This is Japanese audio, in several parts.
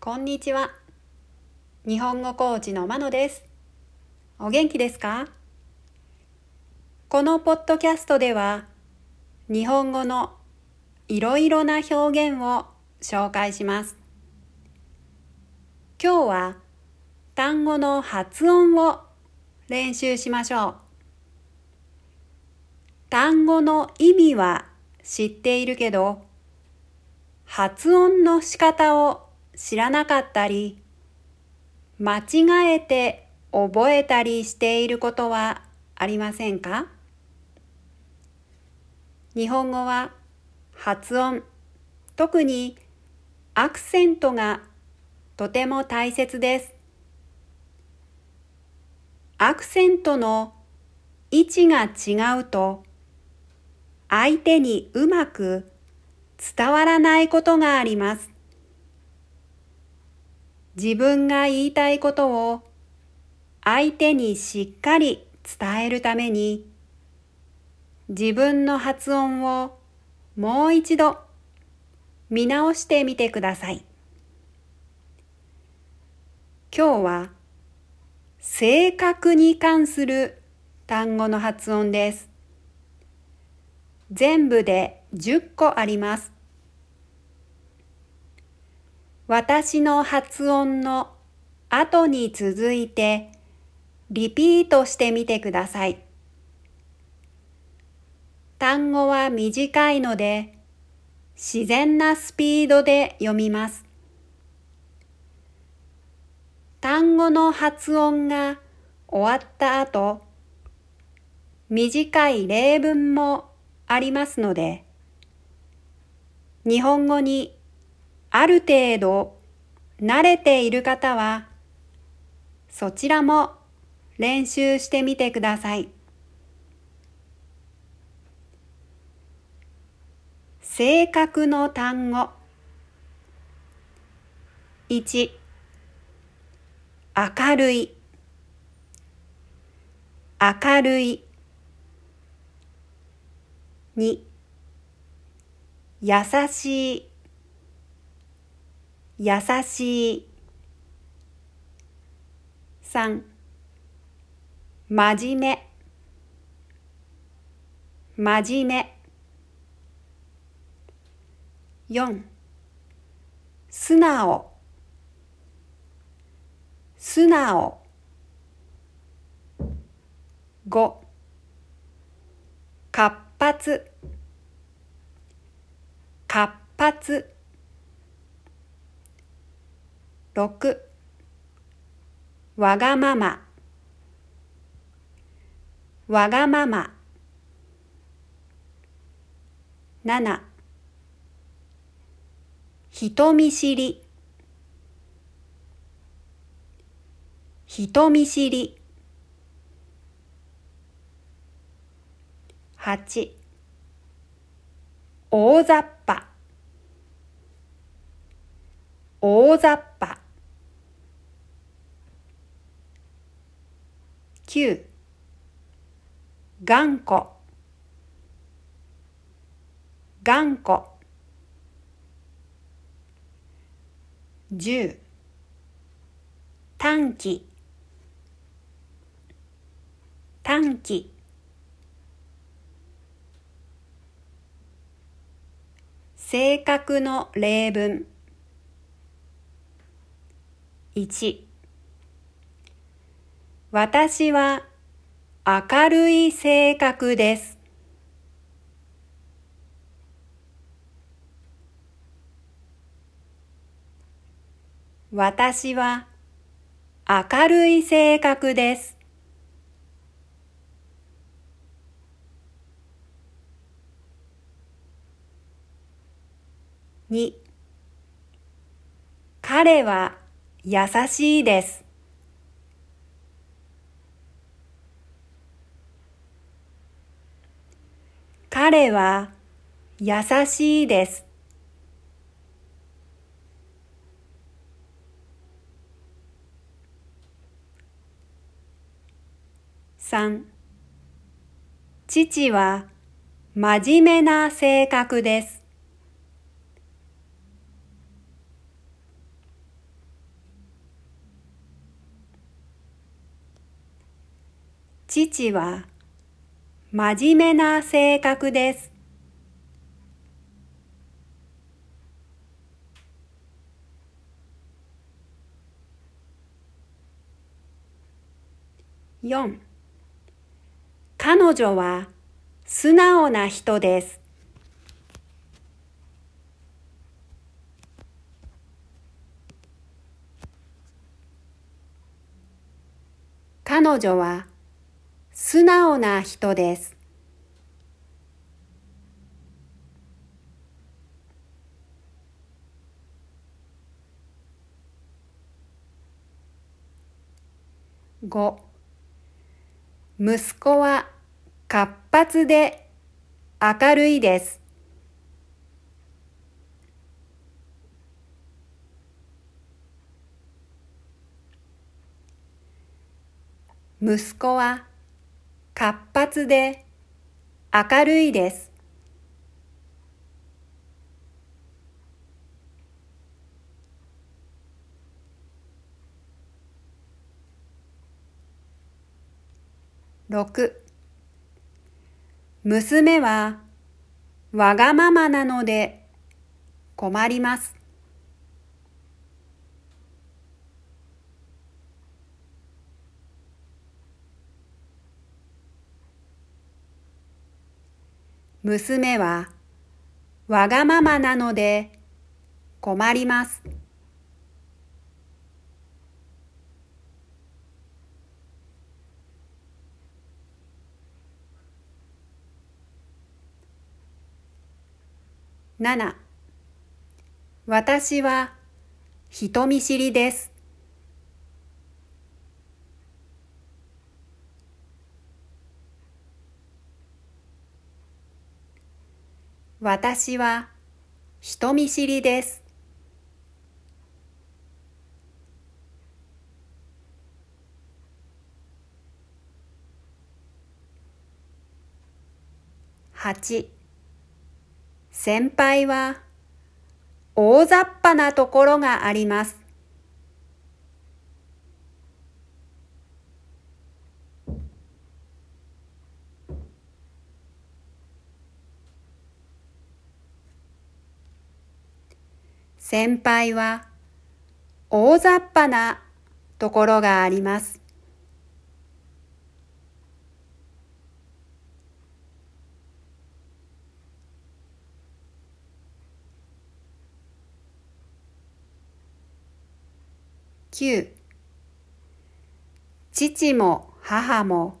こんにちは。日本語コーチのまのです。お元気ですか？このポッドキャストでは、日本語のいろいろな表現を紹介します。今日は単語の発音を練習しましょう。単語の意味は知っているけど、発音の仕方を知らなかったり、間違えて覚えたりしていることはありませんか？日本語は発音、特にアクセントがとても大切です。アクセントの位置が違うと相手にうまく伝わらないことがあります。自分が言いたいことを相手にしっかり伝えるために自分の発音をもう一度見直してみてください。今日は正確に関する単語の発音です。全部で10個あります。私の発音の後に続いてリピートしてみてください。単語は短いので自然なスピードで読みます。単語の発音が終わった後、短い例文もありますので、日本語にある程度慣れている方は、そちらも練習してみてください。性格の単語。1明るい。明るい。2優しい。優しい。3真面目。真面目。4素直。素直。5活発。活発。6わがまま。わがまま。7人見知り。人見知り。8大雑把。大雑把。9頑固。頑固。10短期。短期。性格の例文。1私は明るい性格です。私は明るい性格です。2彼は優しいです。彼は優しいです。父は真面目な性格です。父は真面目な性格です。4彼女は素直な人です。彼女は素直な人です。5息子は活発で明るいです。息子は活発で明るいです。6娘はわがままなので困ります。娘はわがままなので困ります。7私は人見知りです。私は人見知りです。8先輩は大雑把なところがあります。先輩は大雑把なところがあります。9父も母も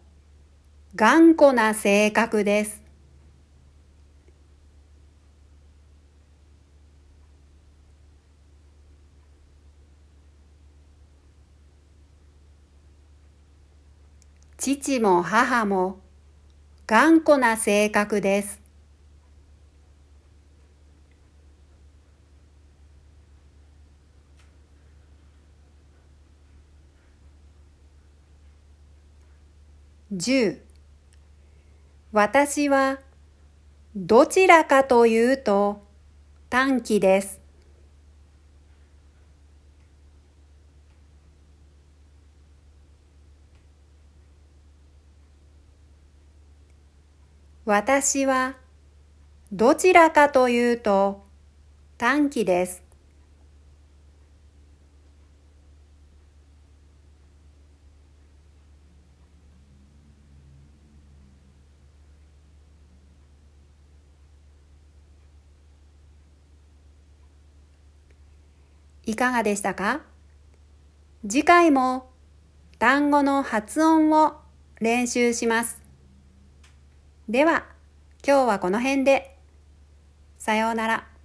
頑固な性格です。父も母も頑固な性格です。10私はどちらかというと短期です。私はどちらかというと短期です。いかがでしたか？次回も単語の発音を練習します。では、今日はこの辺で。さようなら。